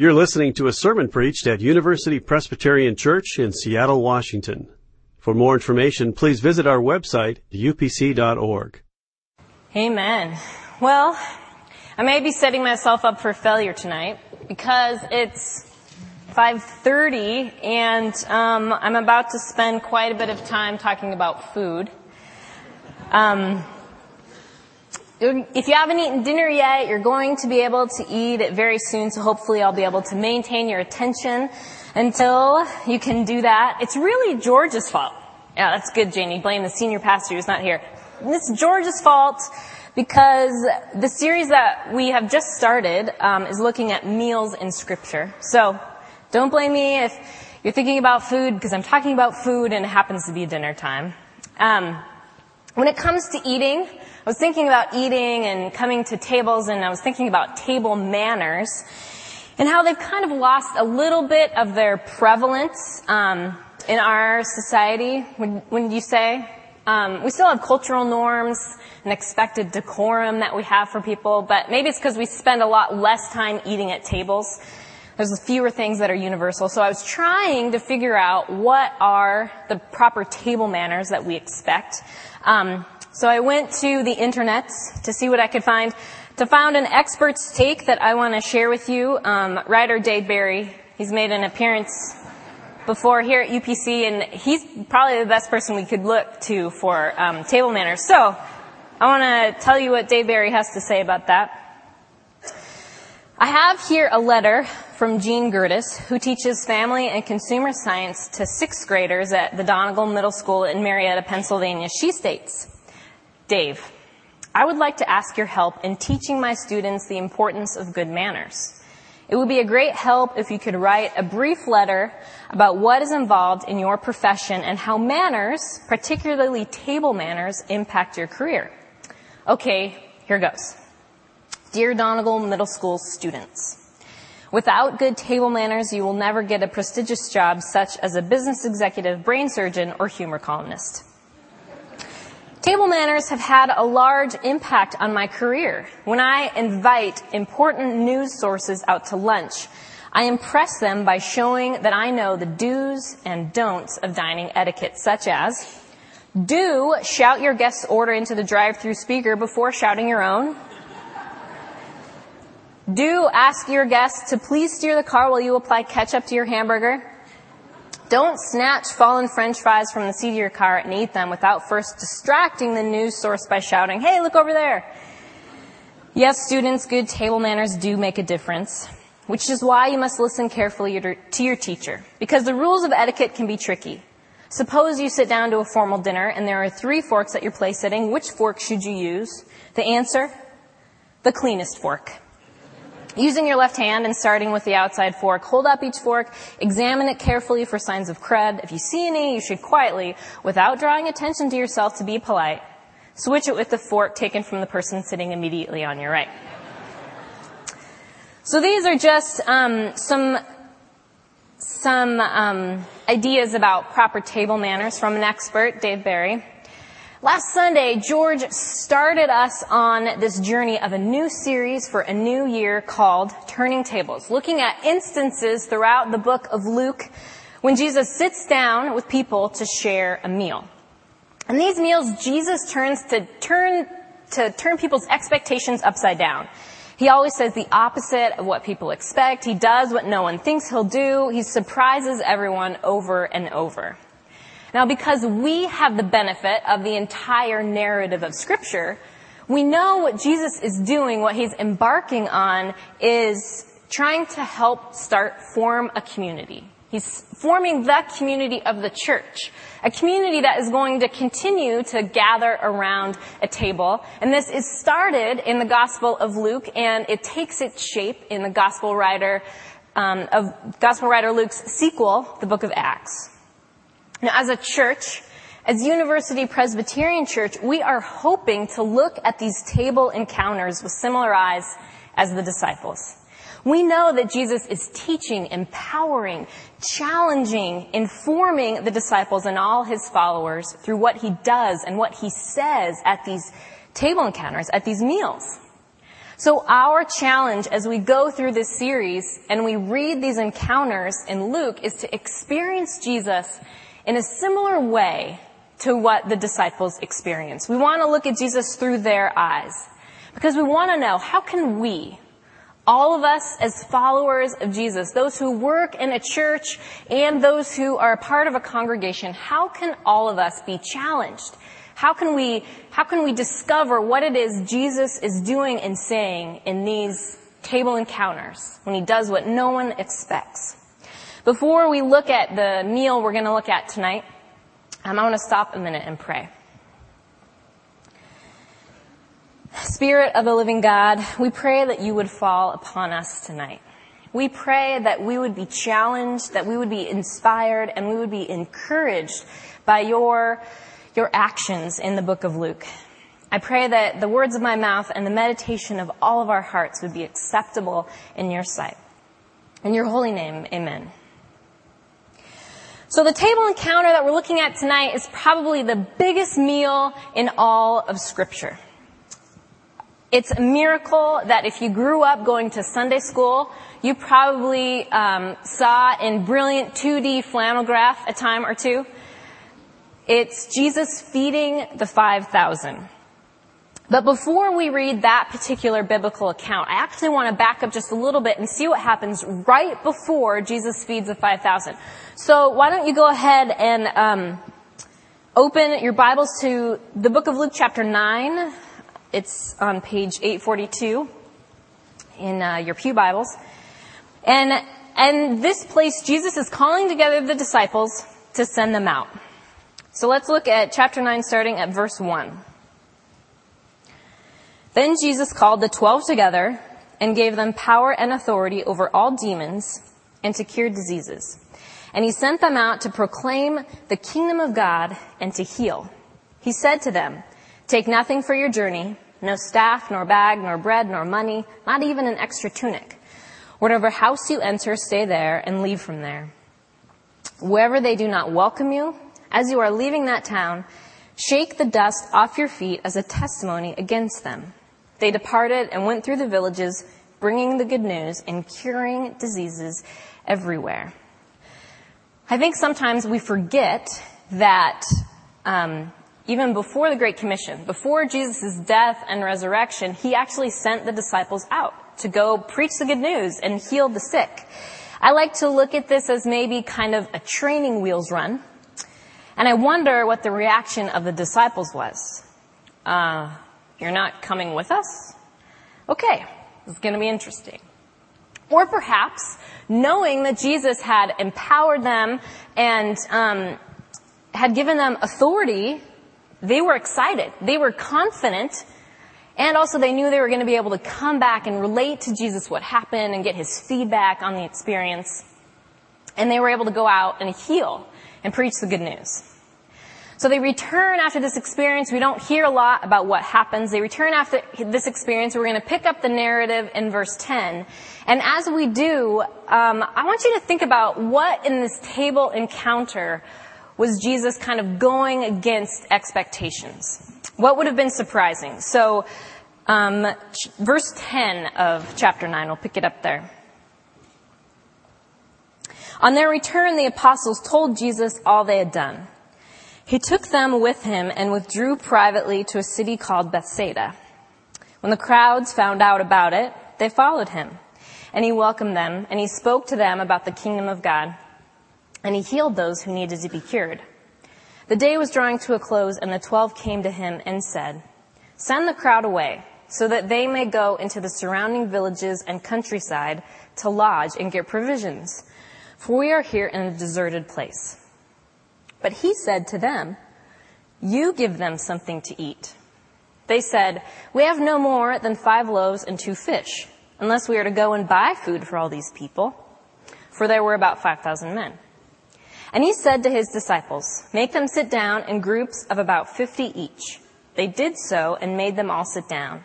You're listening to a sermon preached at University Presbyterian Church in Seattle, Washington. For more information, please visit our website, upc.org. Amen. Well, I may be setting myself up for failure tonight because it's 5.30 and um, I'm about to spend quite a bit of time talking about food. Um, if you haven't eaten dinner yet, you're going to be able to eat it very soon, so hopefully I'll be able to maintain your attention until you can do that. It's really George's fault. Yeah, that's good, Janie. Blame the senior pastor who's not here. It's George's fault because the series that we have just started um, is looking at meals in Scripture. So don't blame me if you're thinking about food because I'm talking about food and it happens to be dinner time. Um, when it comes to eating, I was thinking about eating and coming to tables and I was thinking about table manners and how they've kind of lost a little bit of their prevalence um, in our society, wouldn't you say? Um, we still have cultural norms and expected decorum that we have for people, but maybe it's because we spend a lot less time eating at tables. There's fewer things that are universal. So I was trying to figure out what are the proper table manners that we expect. Um, so I went to the internet to see what I could find. To find an expert's take that I want to share with you, um, writer Dave Barry. He's made an appearance before here at UPC, and he's probably the best person we could look to for um, table manners. So I want to tell you what Dave Barry has to say about that. I have here a letter from Jean Gertis, who teaches family and consumer science to sixth graders at the Donegal Middle School in Marietta, Pennsylvania. She states, Dave, I would like to ask your help in teaching my students the importance of good manners. It would be a great help if you could write a brief letter about what is involved in your profession and how manners, particularly table manners, impact your career. Okay, here goes. Dear Donegal Middle School students, without good table manners, you will never get a prestigious job such as a business executive, brain surgeon, or humor columnist. Table manners have had a large impact on my career. When I invite important news sources out to lunch, I impress them by showing that I know the do's and don'ts of dining etiquette, such as do shout your guest's order into the drive-through speaker before shouting your own. Do ask your guests to please steer the car while you apply ketchup to your hamburger. Don't snatch fallen french fries from the seat of your car and eat them without first distracting the news source by shouting, hey, look over there. Yes, students, good table manners do make a difference, which is why you must listen carefully to your teacher, because the rules of etiquette can be tricky. Suppose you sit down to a formal dinner and there are three forks at your place sitting. Which fork should you use? The answer? The cleanest fork. Using your left hand and starting with the outside fork, hold up each fork, examine it carefully for signs of crud. If you see any, you should quietly, without drawing attention to yourself to be polite, switch it with the fork taken from the person sitting immediately on your right. So these are just um, some some um, ideas about proper table manners from an expert, Dave Barry. Last Sunday, George started us on this journey of a new series for a new year called Turning Tables, looking at instances throughout the book of Luke when Jesus sits down with people to share a meal. And these meals, Jesus turns to turn, to turn people's expectations upside down. He always says the opposite of what people expect. He does what no one thinks he'll do. He surprises everyone over and over. Now, because we have the benefit of the entire narrative of scripture, we know what Jesus is doing, what he's embarking on is trying to help start form a community. He's forming the community of the church. A community that is going to continue to gather around a table. And this is started in the Gospel of Luke and it takes its shape in the Gospel writer, um, of Gospel writer Luke's sequel, the book of Acts. Now, as a church, as University Presbyterian Church, we are hoping to look at these table encounters with similar eyes as the disciples. We know that Jesus is teaching, empowering, challenging, informing the disciples and all his followers through what he does and what he says at these table encounters, at these meals. So our challenge as we go through this series and we read these encounters in Luke is to experience Jesus in a similar way to what the disciples experienced. We want to look at Jesus through their eyes because we want to know how can we, all of us as followers of Jesus, those who work in a church and those who are a part of a congregation, how can all of us be challenged how can we, how can we discover what it is Jesus is doing and saying in these table encounters when he does what no one expects? Before we look at the meal we're going to look at tonight, um, I want to stop a minute and pray. Spirit of the living God, we pray that you would fall upon us tonight. We pray that we would be challenged, that we would be inspired, and we would be encouraged by your your actions in the book of Luke. I pray that the words of my mouth and the meditation of all of our hearts would be acceptable in your sight. In your holy name, amen. So the table encounter that we're looking at tonight is probably the biggest meal in all of scripture. It's a miracle that if you grew up going to Sunday school, you probably um, saw in brilliant 2D flannel graph a time or two. It's Jesus feeding the 5,000. But before we read that particular biblical account, I actually want to back up just a little bit and see what happens right before Jesus feeds the 5,000. So why don't you go ahead and um, open your Bibles to the book of Luke chapter 9. It's on page 842 in uh, your Pew Bibles. And, and this place, Jesus is calling together the disciples to send them out. So let's look at chapter 9 starting at verse 1. Then Jesus called the twelve together and gave them power and authority over all demons and to cure diseases. And he sent them out to proclaim the kingdom of God and to heal. He said to them, take nothing for your journey, no staff, nor bag, nor bread, nor money, not even an extra tunic. Whatever house you enter, stay there and leave from there. Wherever they do not welcome you, as you are leaving that town, shake the dust off your feet as a testimony against them. They departed and went through the villages, bringing the good news and curing diseases everywhere. I think sometimes we forget that um, even before the Great Commission, before Jesus' death and resurrection, he actually sent the disciples out to go preach the good news and heal the sick. I like to look at this as maybe kind of a training wheels run and I wonder what the reaction of the disciples was. Uh, you're not coming with us? Okay, this is going to be interesting. Or perhaps knowing that Jesus had empowered them and um, had given them authority, they were excited. They were confident. And also they knew they were going to be able to come back and relate to Jesus what happened and get his feedback on the experience. And they were able to go out and heal and preach the good news. So they return after this experience. We don't hear a lot about what happens. They return after this experience. We're going to pick up the narrative in verse 10. And as we do, um, I want you to think about what in this table encounter was Jesus kind of going against expectations. What would have been surprising? So, um, verse 10 of chapter 9, we'll pick it up there. On their return, the apostles told Jesus all they had done. He took them with him and withdrew privately to a city called Bethsaida. When the crowds found out about it, they followed him. And he welcomed them, and he spoke to them about the kingdom of God. And he healed those who needed to be cured. The day was drawing to a close, and the twelve came to him and said, Send the crowd away, so that they may go into the surrounding villages and countryside to lodge and get provisions. For we are here in a deserted place. But he said to them, You give them something to eat. They said, We have no more than five loaves and two fish, unless we are to go and buy food for all these people. For there were about 5,000 men. And he said to his disciples, Make them sit down in groups of about 50 each. They did so and made them all sit down.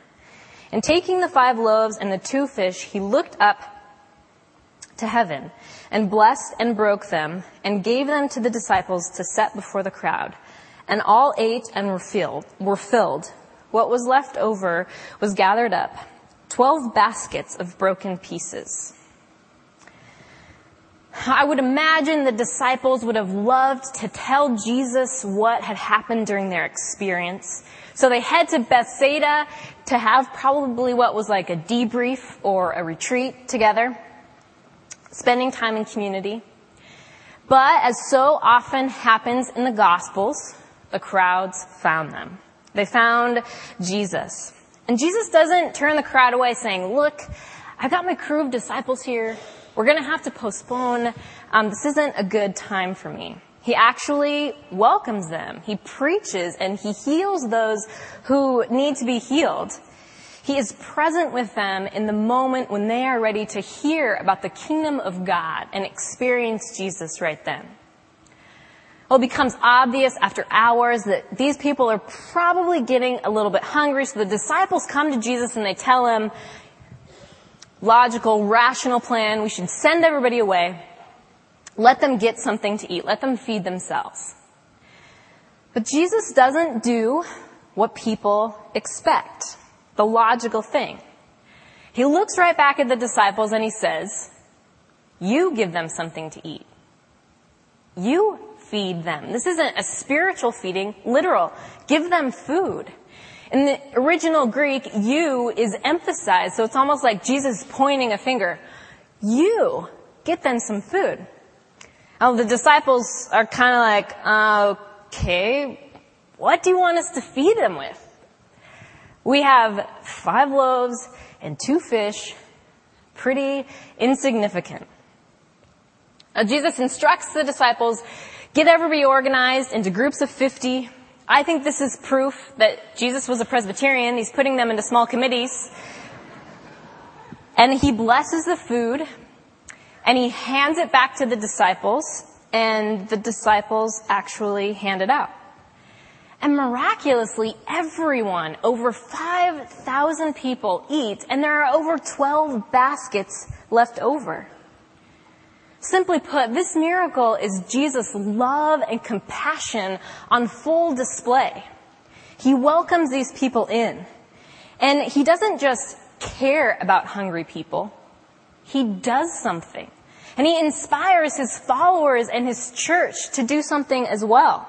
And taking the five loaves and the two fish, he looked up to heaven and blessed and broke them and gave them to the disciples to set before the crowd. And all ate and were filled, were filled. What was left over was gathered up, 12 baskets of broken pieces. I would imagine the disciples would have loved to tell Jesus what had happened during their experience. So they head to Bethsaida to have probably what was like a debrief or a retreat together, spending time in community. But as so often happens in the Gospels, the crowds found them. They found Jesus. And Jesus doesn't turn the crowd away saying, look, I've got my crew of disciples here. We're going to have to postpone. Um, this isn't a good time for me. He actually welcomes them. He preaches and he heals those who need to be healed. He is present with them in the moment when they are ready to hear about the kingdom of God and experience Jesus right then. Well, it becomes obvious after hours that these people are probably getting a little bit hungry, so the disciples come to Jesus and they tell him, logical, rational plan, we should send everybody away, let them get something to eat, let them feed themselves. But Jesus doesn't do what people expect, the logical thing. He looks right back at the disciples and he says, you give them something to eat. You feed them. This isn't a spiritual feeding, literal. Give them food. In the original Greek, you is emphasized, so it's almost like Jesus pointing a finger. You, get them some food. Oh, the disciples are kind of like, okay, what do you want us to feed them with? We have five loaves and two fish, pretty insignificant. Now, Jesus instructs the disciples Get everybody organized into groups of 50. I think this is proof that Jesus was a Presbyterian. He's putting them into small committees. And he blesses the food and he hands it back to the disciples and the disciples actually hand it out. And miraculously, everyone, over 5,000 people eat and there are over 12 baskets left over. Simply put, this miracle is Jesus' love and compassion on full display. He welcomes these people in. And he doesn't just care about hungry people. He does something. And he inspires his followers and his church to do something as well.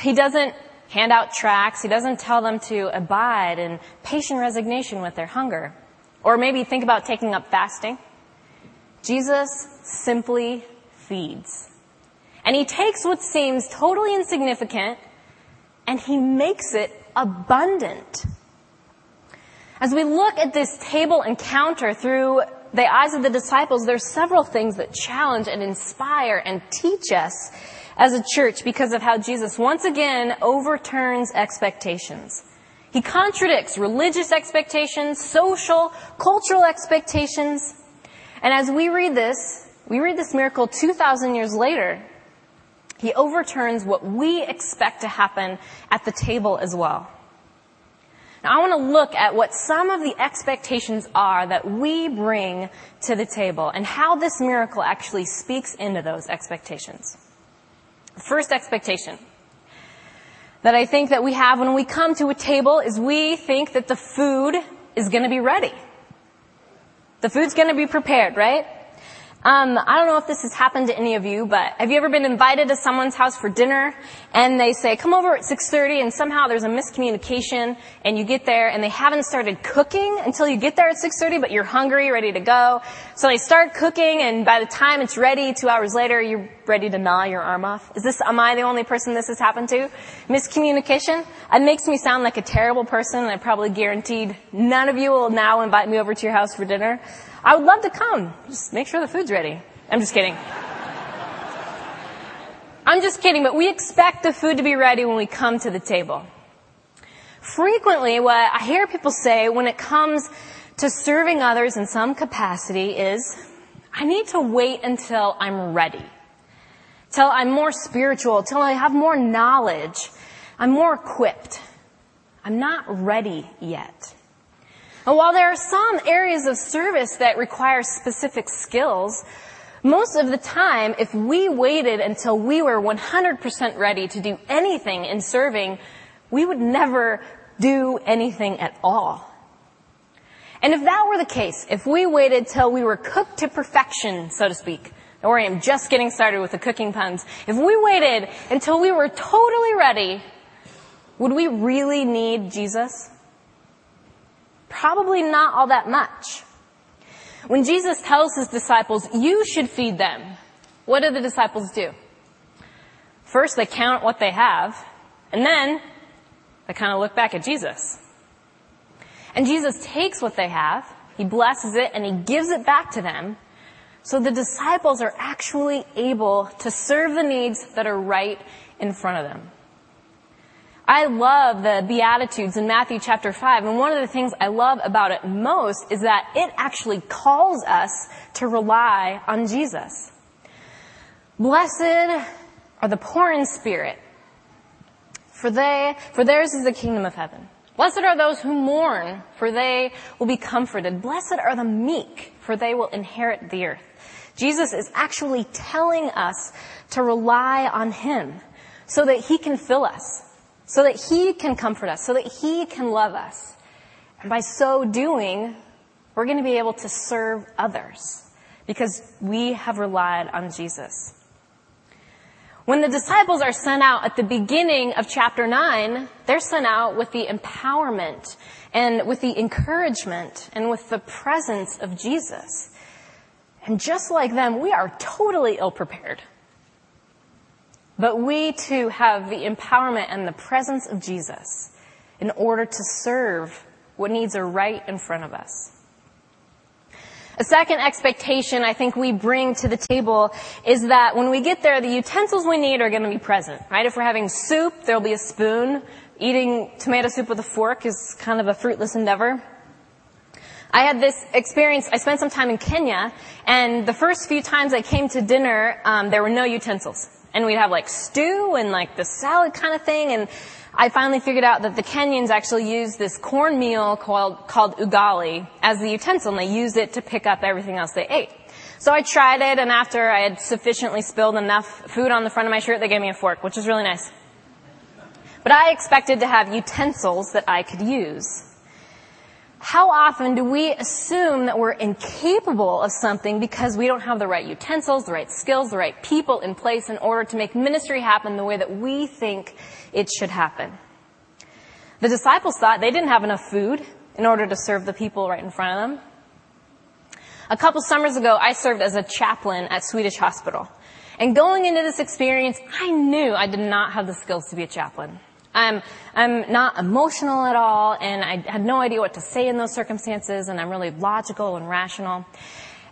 He doesn't hand out tracts. He doesn't tell them to abide in patient resignation with their hunger. Or maybe think about taking up fasting. Jesus simply feeds. And he takes what seems totally insignificant and he makes it abundant. As we look at this table encounter through the eyes of the disciples, there's several things that challenge and inspire and teach us as a church because of how Jesus once again overturns expectations. He contradicts religious expectations, social, cultural expectations, and as we read this, we read this miracle 2,000 years later, he overturns what we expect to happen at the table as well. Now I want to look at what some of the expectations are that we bring to the table and how this miracle actually speaks into those expectations. First expectation that I think that we have when we come to a table is we think that the food is going to be ready. The food's gonna be prepared, right? Um, I don't know if this has happened to any of you, but have you ever been invited to someone's house for dinner and they say, come over at 6.30 and somehow there's a miscommunication and you get there and they haven't started cooking until you get there at 6.30 but you're hungry, ready to go. So they start cooking and by the time it's ready, two hours later, you're ready to gnaw your arm off. Is this, am I the only person this has happened to? Miscommunication? It makes me sound like a terrible person and I probably guaranteed none of you will now invite me over to your house for dinner. I would love to come. Just make sure the food's ready. I'm just kidding. I'm just kidding, but we expect the food to be ready when we come to the table. Frequently, what I hear people say when it comes to serving others in some capacity is, I need to wait until I'm ready. Till I'm more spiritual, till I have more knowledge. I'm more equipped. I'm not ready yet. And while there are some areas of service that require specific skills, most of the time, if we waited until we were 100% ready to do anything in serving, we would never do anything at all. And if that were the case, if we waited till we were cooked to perfection, so to speak, or I am just getting started with the cooking puns, if we waited until we were totally ready, would we really need Jesus? Probably not all that much. When Jesus tells his disciples, you should feed them, what do the disciples do? First, they count what they have, and then they kind of look back at Jesus. And Jesus takes what they have, he blesses it, and he gives it back to them. So the disciples are actually able to serve the needs that are right in front of them. I love the Beatitudes in Matthew chapter 5, and one of the things I love about it most is that it actually calls us to rely on Jesus. Blessed are the poor in spirit, for they, for theirs is the kingdom of heaven. Blessed are those who mourn, for they will be comforted. Blessed are the meek, for they will inherit the earth. Jesus is actually telling us to rely on Him so that He can fill us, so that He can comfort us, so that He can love us. And by so doing, we're going to be able to serve others because we have relied on Jesus. When the disciples are sent out at the beginning of chapter 9, they're sent out with the empowerment and with the encouragement and with the presence of Jesus. And just like them, we are totally ill prepared. But we too have the empowerment and the presence of Jesus in order to serve what needs are right in front of us. A second expectation I think we bring to the table is that when we get there, the utensils we need are going to be present, right? If we're having soup, there'll be a spoon. Eating tomato soup with a fork is kind of a fruitless endeavor. I had this experience, I spent some time in Kenya, and the first few times I came to dinner, um, there were no utensils. And we'd have like stew and like the salad kind of thing, and I finally figured out that the Kenyans actually use this cornmeal called, called ugali as the utensil and they use it to pick up everything else they ate. So I tried it and after I had sufficiently spilled enough food on the front of my shirt, they gave me a fork, which was really nice. But I expected to have utensils that I could use. How often do we assume that we're incapable of something because we don't have the right utensils, the right skills, the right people in place in order to make ministry happen the way that we think it should happen? The disciples thought they didn't have enough food in order to serve the people right in front of them. A couple summers ago, I served as a chaplain at Swedish Hospital. And going into this experience, I knew I did not have the skills to be a chaplain. I'm, I'm not emotional at all, and I had no idea what to say in those circumstances, and I'm really logical and rational.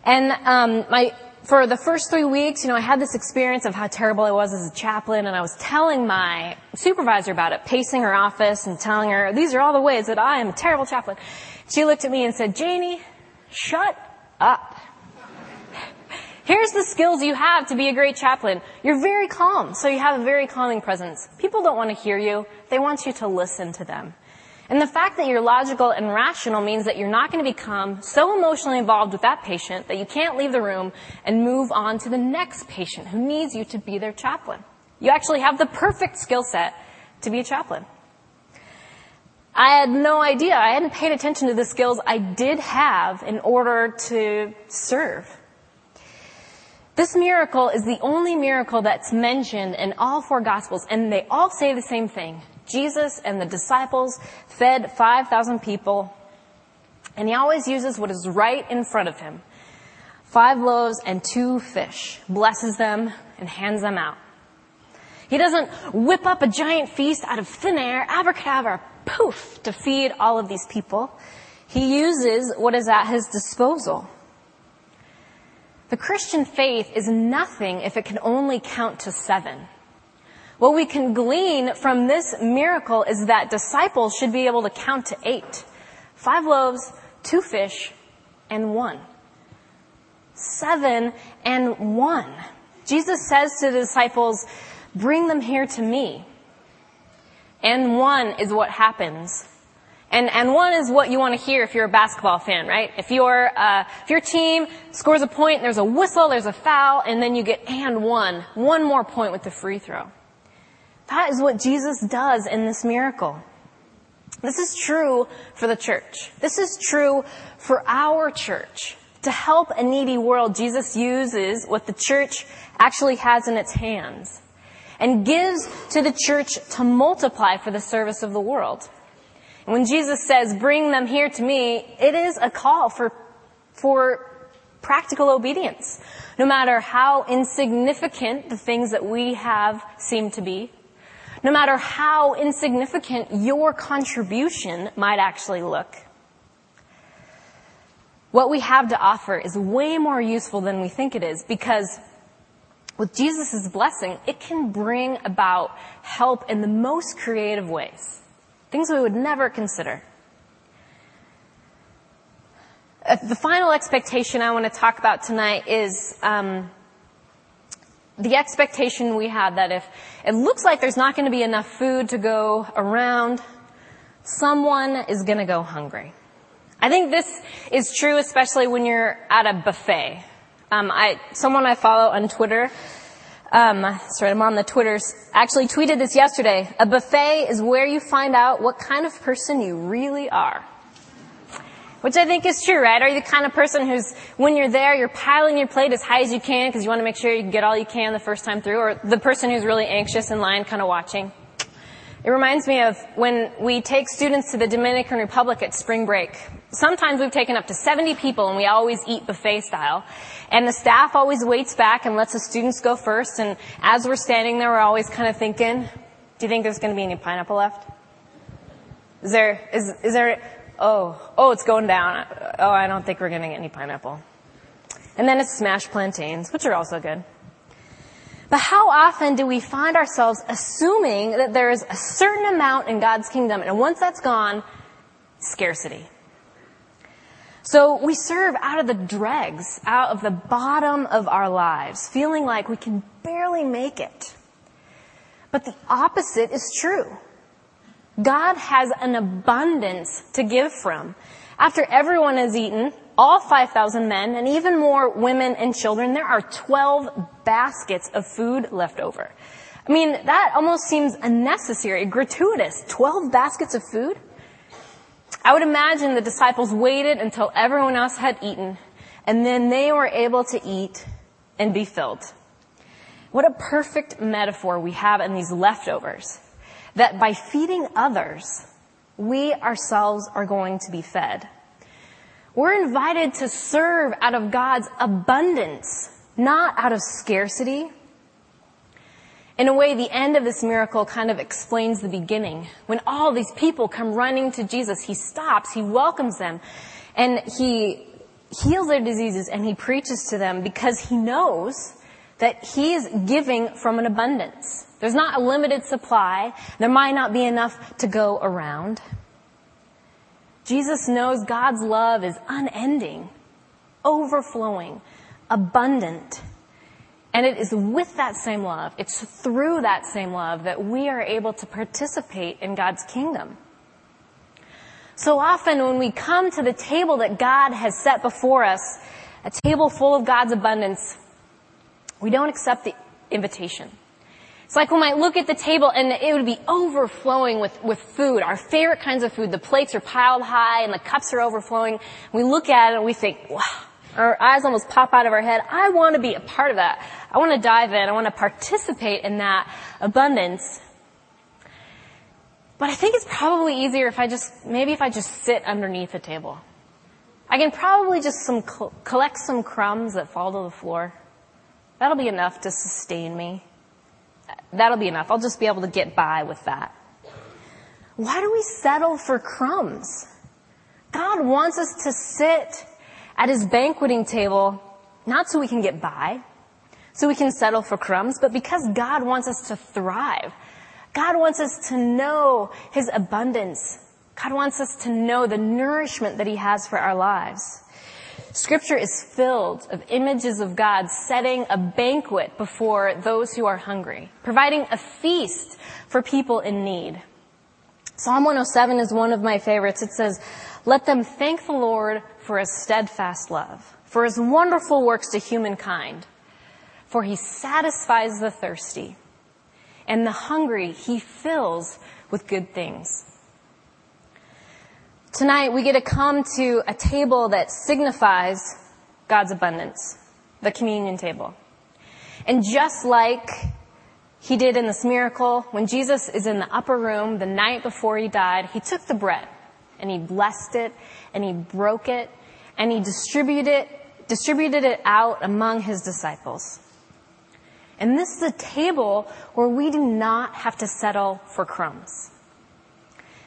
And um, my for the first three weeks, you know, I had this experience of how terrible I was as a chaplain, and I was telling my supervisor about it, pacing her office and telling her, these are all the ways that I am a terrible chaplain. She looked at me and said, Janie, shut up. Here's the skills you have to be a great chaplain. You're very calm, so you have a very calming presence. People don't want to hear you. They want you to listen to them. And the fact that you're logical and rational means that you're not going to become so emotionally involved with that patient that you can't leave the room and move on to the next patient who needs you to be their chaplain. You actually have the perfect skill set to be a chaplain. I had no idea. I hadn't paid attention to the skills I did have in order to serve. This miracle is the only miracle that's mentioned in all four gospels, and they all say the same thing. Jesus and the disciples fed 5,000 people, and he always uses what is right in front of him. Five loaves and two fish, blesses them, and hands them out. He doesn't whip up a giant feast out of thin air, abracadabra, poof, to feed all of these people. He uses what is at his disposal. The Christian faith is nothing if it can only count to seven. What we can glean from this miracle is that disciples should be able to count to eight. Five loaves, two fish, and one. Seven and one. Jesus says to the disciples, bring them here to me. And one is what happens and, and one is what you want to hear if you're a basketball fan, right? If your, uh, if your team scores a point, there's a whistle, there's a foul, and then you get and one. One more point with the free throw. That is what Jesus does in this miracle. This is true for the church. This is true for our church. To help a needy world, Jesus uses what the church actually has in its hands and gives to the church to multiply for the service of the world. When Jesus says, bring them here to me, it is a call for, for practical obedience. No matter how insignificant the things that we have seem to be, no matter how insignificant your contribution might actually look. What we have to offer is way more useful than we think it is because with Jesus' blessing, it can bring about help in the most creative ways. Things we would never consider. Uh, the final expectation I want to talk about tonight is um, the expectation we have that if it looks like there's not going to be enough food to go around, someone is going to go hungry. I think this is true especially when you're at a buffet. Um, I, someone I follow on Twitter, um, sorry, I'm on the Twitters, actually tweeted this yesterday. A buffet is where you find out what kind of person you really are. Which I think is true, right? Are you the kind of person who's, when you're there, you're piling your plate as high as you can because you want to make sure you get all you can the first time through, or the person who's really anxious in line kind of watching? It reminds me of when we take students to the Dominican Republic at spring break. Sometimes we've taken up to 70 people and we always eat buffet style. And the staff always waits back and lets the students go first. And as we're standing there, we're always kind of thinking, do you think there's going to be any pineapple left? Is there, is, is there, oh, oh, it's going down. Oh, I don't think we're going to get any pineapple. And then it's smashed plantains, which are also good. But how often do we find ourselves assuming that there is a certain amount in God's kingdom, and once that's gone, scarcity? So we serve out of the dregs, out of the bottom of our lives, feeling like we can barely make it. But the opposite is true. God has an abundance to give from. After everyone has eaten, all 5,000 men and even more women and children, there are 12 baskets of food left over. I mean, that almost seems unnecessary, gratuitous. 12 baskets of food? I would imagine the disciples waited until everyone else had eaten and then they were able to eat and be filled. What a perfect metaphor we have in these leftovers that by feeding others, we ourselves are going to be fed. We're invited to serve out of God's abundance, not out of scarcity. In a way, the end of this miracle kind of explains the beginning. When all these people come running to Jesus, He stops, He welcomes them, and He heals their diseases and He preaches to them because He knows that He is giving from an abundance. There's not a limited supply. There might not be enough to go around. Jesus knows God's love is unending, overflowing, abundant. And it is with that same love, it's through that same love that we are able to participate in God's kingdom. So often when we come to the table that God has set before us, a table full of God's abundance, we don't accept the invitation. It's like we might look at the table and it would be overflowing with, with food, our favorite kinds of food. The plates are piled high and the cups are overflowing. We look at it and we think, wow, our eyes almost pop out of our head. I want to be a part of that. I want to dive in. I want to participate in that abundance. But I think it's probably easier if I just, maybe if I just sit underneath the table. I can probably just some, collect some crumbs that fall to the floor. That'll be enough to sustain me that'll be enough. I'll just be able to get by with that. Why do we settle for crumbs? God wants us to sit at his banqueting table, not so we can get by, so we can settle for crumbs, but because God wants us to thrive. God wants us to know his abundance. God wants us to know the nourishment that he has for our lives. Scripture is filled of images of God setting a banquet before those who are hungry, providing a feast for people in need. Psalm 107 is one of my favorites. It says, let them thank the Lord for his steadfast love, for his wonderful works to humankind, for he satisfies the thirsty and the hungry he fills with good things. Tonight we get to come to a table that signifies God's abundance, the communion table. And just like he did in this miracle, when Jesus is in the upper room the night before he died, he took the bread and he blessed it and he broke it and he distributed it, distributed it out among his disciples. And this is a table where we do not have to settle for crumbs.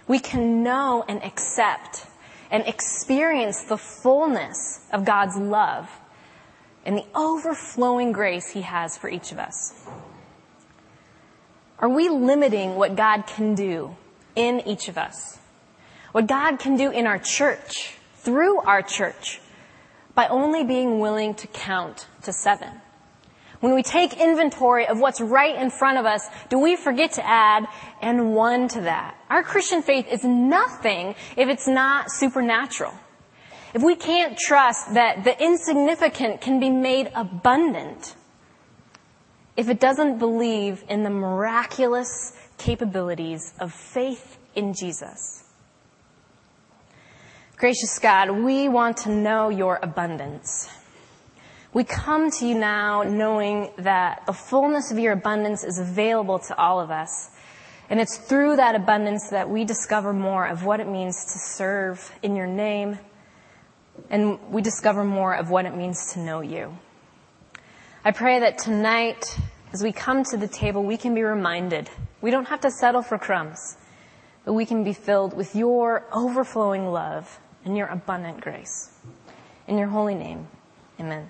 We can know and accept and experience the fullness of God's love and the overflowing grace He has for each of us. Are we limiting what God can do in each of us? What God can do in our church, through our church, by only being willing to count to seven? When we take inventory of what's right in front of us, do we forget to add and one to that? Our Christian faith is nothing if it's not supernatural. If we can't trust that the insignificant can be made abundant, if it doesn't believe in the miraculous capabilities of faith in Jesus. Gracious God, we want to know your abundance. We come to you now knowing that the fullness of your abundance is available to all of us. And it's through that abundance that we discover more of what it means to serve in your name. And we discover more of what it means to know you. I pray that tonight, as we come to the table, we can be reminded we don't have to settle for crumbs, but we can be filled with your overflowing love and your abundant grace. In your holy name, amen.